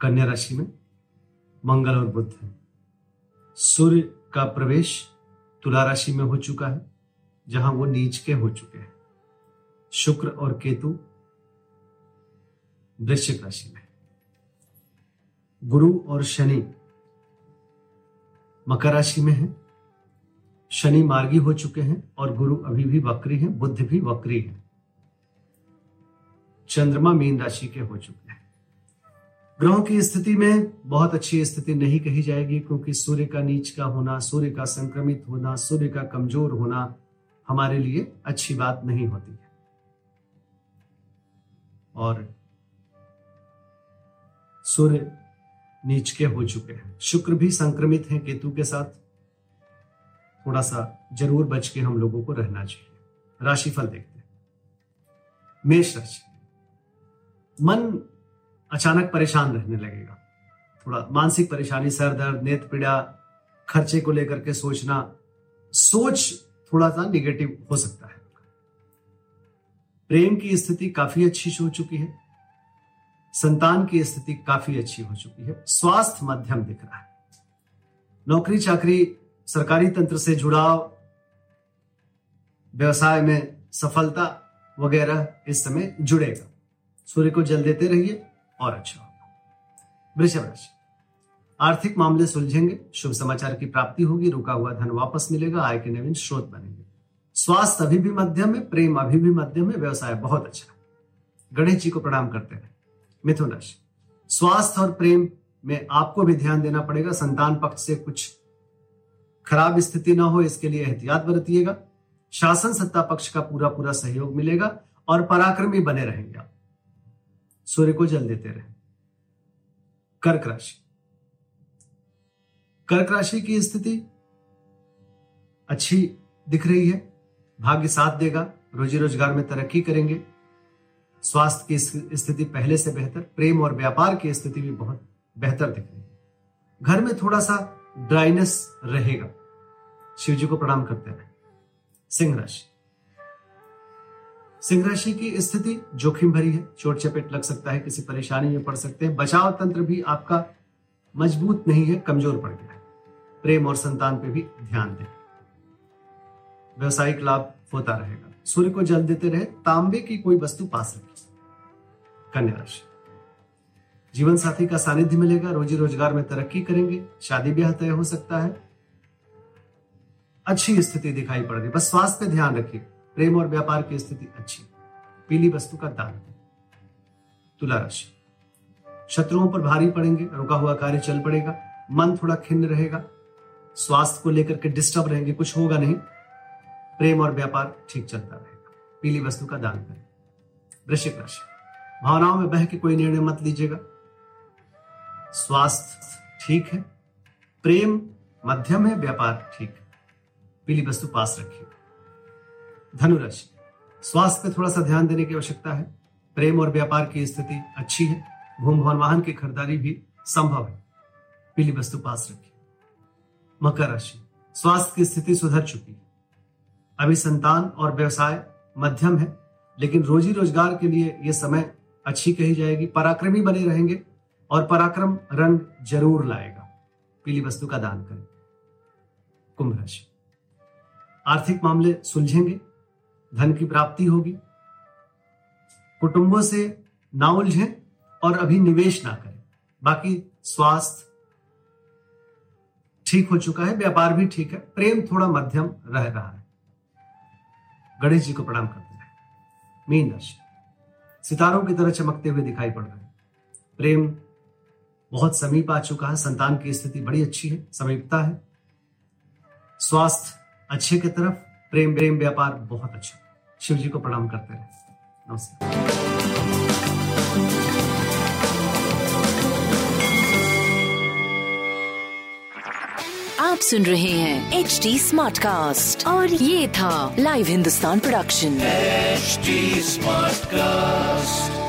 कन्या राशि में, मंगल और बुद्ध है। सूर्य का प्रवेश तुला राशि में हो चुका है, जहाँ वो नीच के हो चुके हैं। शुक्र और केतु वृश्चिक राशि में गुरु और शनि मकर राशि में है। शनि मार्गी हो चुके हैं और गुरु अभी भी वक्री हैं बुद्ध भी वक्री है। चंद्रमा मीन राशि के हो चुके हैं। ग्रहों की स्थिति में बहुत अच्छी स्थिति नहीं कही जाएगी, क्योंकि सूर्य का नीच का होना, सूर्य का संक्रमित होना, सूर्य का कमज़ोर होना हमारे लिए अच्छी बात नहीं होती है। और सूर्य नीच के हो चुके हैं। शुक्र भी संक्रमित हैं केतु के साथ। थोड़ा सा ज़रूर बच के हम लोगों को रहना चाहिए। राशिफल देखते हैं। मेष राशि। मन अचानक परेशान रहने लगेगा। थोड़ा मानसिक परेशानी, सर दर्द, नेत्र पीड़ा, खर्चे को लेकर के सोचना, सोच थोड़ा सा निगेटिव हो सकता है। प्रेम की स्थिति काफ़ी अच्छी हो चुकी है। संतान की स्थिति काफ़ी अच्छी हो चुकी है। स्वास्थ्य मध्यम दिख रहा है। नौकरी चाकरी सरकारी तंत्र से जुड़ाव, व्यवसाय में सफलता वगैरह इस समय जुड़ेगा। सूर्य को जल देते रहिए। और अच्छा। होगा वृषभ राशि। आर्थिक मामले सुलझेंगे, शुभ समाचार की प्राप्ति होगी, रुका हुआ धन वापस मिलेगा, आय के नवीन स्रोत बनेंगे। स्वास्थ्य अभी भी मध्यम है प्रेम अभी भी मध्यम है व्यवसाय बहुत अच्छा। है गणेश जी को प्रणाम करते हैं। मिथुन राशि। स्वास्थ्य और प्रेम में आपको भी ध्यान देना पड़ेगा, संतान पक्ष से कुछ खराब स्थिति ना हो, इसके लिए एहतियात बरतिएगा। शासन सत्ता पक्ष का पूरा पूरा सहयोग मिलेगा और पराक्रमी बने रहेंगे आप। सूर्य को जल देते रहे। कर्क राशि। कर्क राशि की स्थिति अच्छी दिख रही है। भाग्य साथ देगा, रोजी रोज़गार में तरक्की करेंगे। स्वास्थ्य की स्थिति पहले से बेहतर, प्रेम और व्यापार की स्थिति भी बहुत बेहतर दिख रही है। घर में थोड़ा सा ड्राइनेस रहेगा। शिव जी को प्रणाम करते रहे। सिंह राशि। सिंह राशि की स्थिति जोखिम भरी है, चोट चपेट लग सकता है, किसी परेशानी में पड़ सकते हैं, बचाव तंत्र भी आपका मज़बूत नहीं है, कमज़ोर पड़ गया है। प्रेम और संतान पे भी ध्यान दें। व्यवसायिक लाभ होता रहेगा। सूर्य को जल देते रहे, तांबे की कोई वस्तु पास रखिए कन्या राशि। जीवन साथी का सानिध्य मिलेगा, रोजी रोज़गार में तरक्की करेंगे, शादी ब्याह तय हो सकता है। अच्छी स्थिति दिखाई पड़ रही बस स्वास्थ्य पे ध्यान रखिए। प्रेम और व्यापार की स्थिति अच्छी पीली वस्तु का दान तुला राशि। शत्रुओं पर भारी पड़ेंगे, रुका हुआ कार्य चल पड़ेगा, मन थोड़ा खिन्न रहेगा, स्वास्थ्य को लेकर के डिस्टर्ब रहेंगे, कुछ होगा नहीं। प्रेम और व्यापार ठीक चलता रहेगा। पीली वस्तु का दान करें। वृश्चिक राशि। भावनाओं में बह के कोई निर्णय मत लीजिएगा। स्वास्थ्य ठीक है। प्रेम, मध्यम है, व्यापार ठीक है। पीली वस्तु पास रखिए। धनुराशि। स्वास्थ्य पे थोड़ा सा ध्यान देने की आवश्यकता है। प्रेम और व्यापार की स्थिति अच्छी है। भूम भवन वाहन की खरीदारी भी संभव है। पीली वस्तु पास रखिए। मकर राशि। स्वास्थ्य की स्थिति सुधर चुकी है। अभी संतान और व्यवसाय मध्यम है, लेकिन रोजी रोज़गार के लिए यह समय अच्छी कही जाएगी। पराक्रमी बने रहेंगे और पराक्रम रंग ज़रूर लाएगा। पीली वस्तु का दान करें। कुंभ राशि। आर्थिक मामले सुलझेंगे धन की प्राप्ति होगी। कुटुंबों से ना उलझे और अभी निवेश ना करें। बाकी स्वास्थ्य ठीक हो चुका है, व्यापार भी ठीक है, प्रेम थोड़ा मध्यम रह रहा है। गणेश जी को प्रणाम करते हैं। मीन राशि। सितारों की तरह चमकते हुए दिखाई पड़ रहे हैं। प्रेम बहुत समीप आ चुका है, संतान की स्थिति बड़ी अच्छी है, समीपता है। स्वास्थ्य अच्छे की तरफ़ प्रेम प्रेम व्यापार बहुत अच्छा। शिव जी को प्रणाम करते रहे। नमस्कार। आप सुन रहे हैं एच डी स्मार्ट कास्ट और ये था live Hindustan production H smart cast